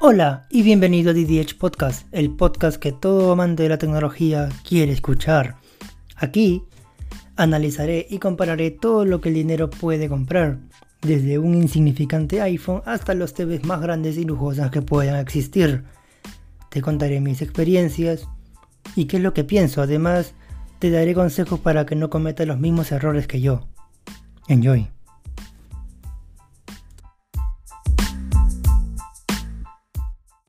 Hola y bienvenido a DDH Podcast, el podcast que todo amante de la tecnología quiere escuchar. Aquí analizaré y compararé todo lo que el dinero puede comprar, desde un insignificante iPhone hasta los TVs más grandes y lujosas que puedan existir. Te contaré mis experiencias y qué es lo que pienso, además te daré consejos para que no cometas los mismos errores que yo. Enjoy.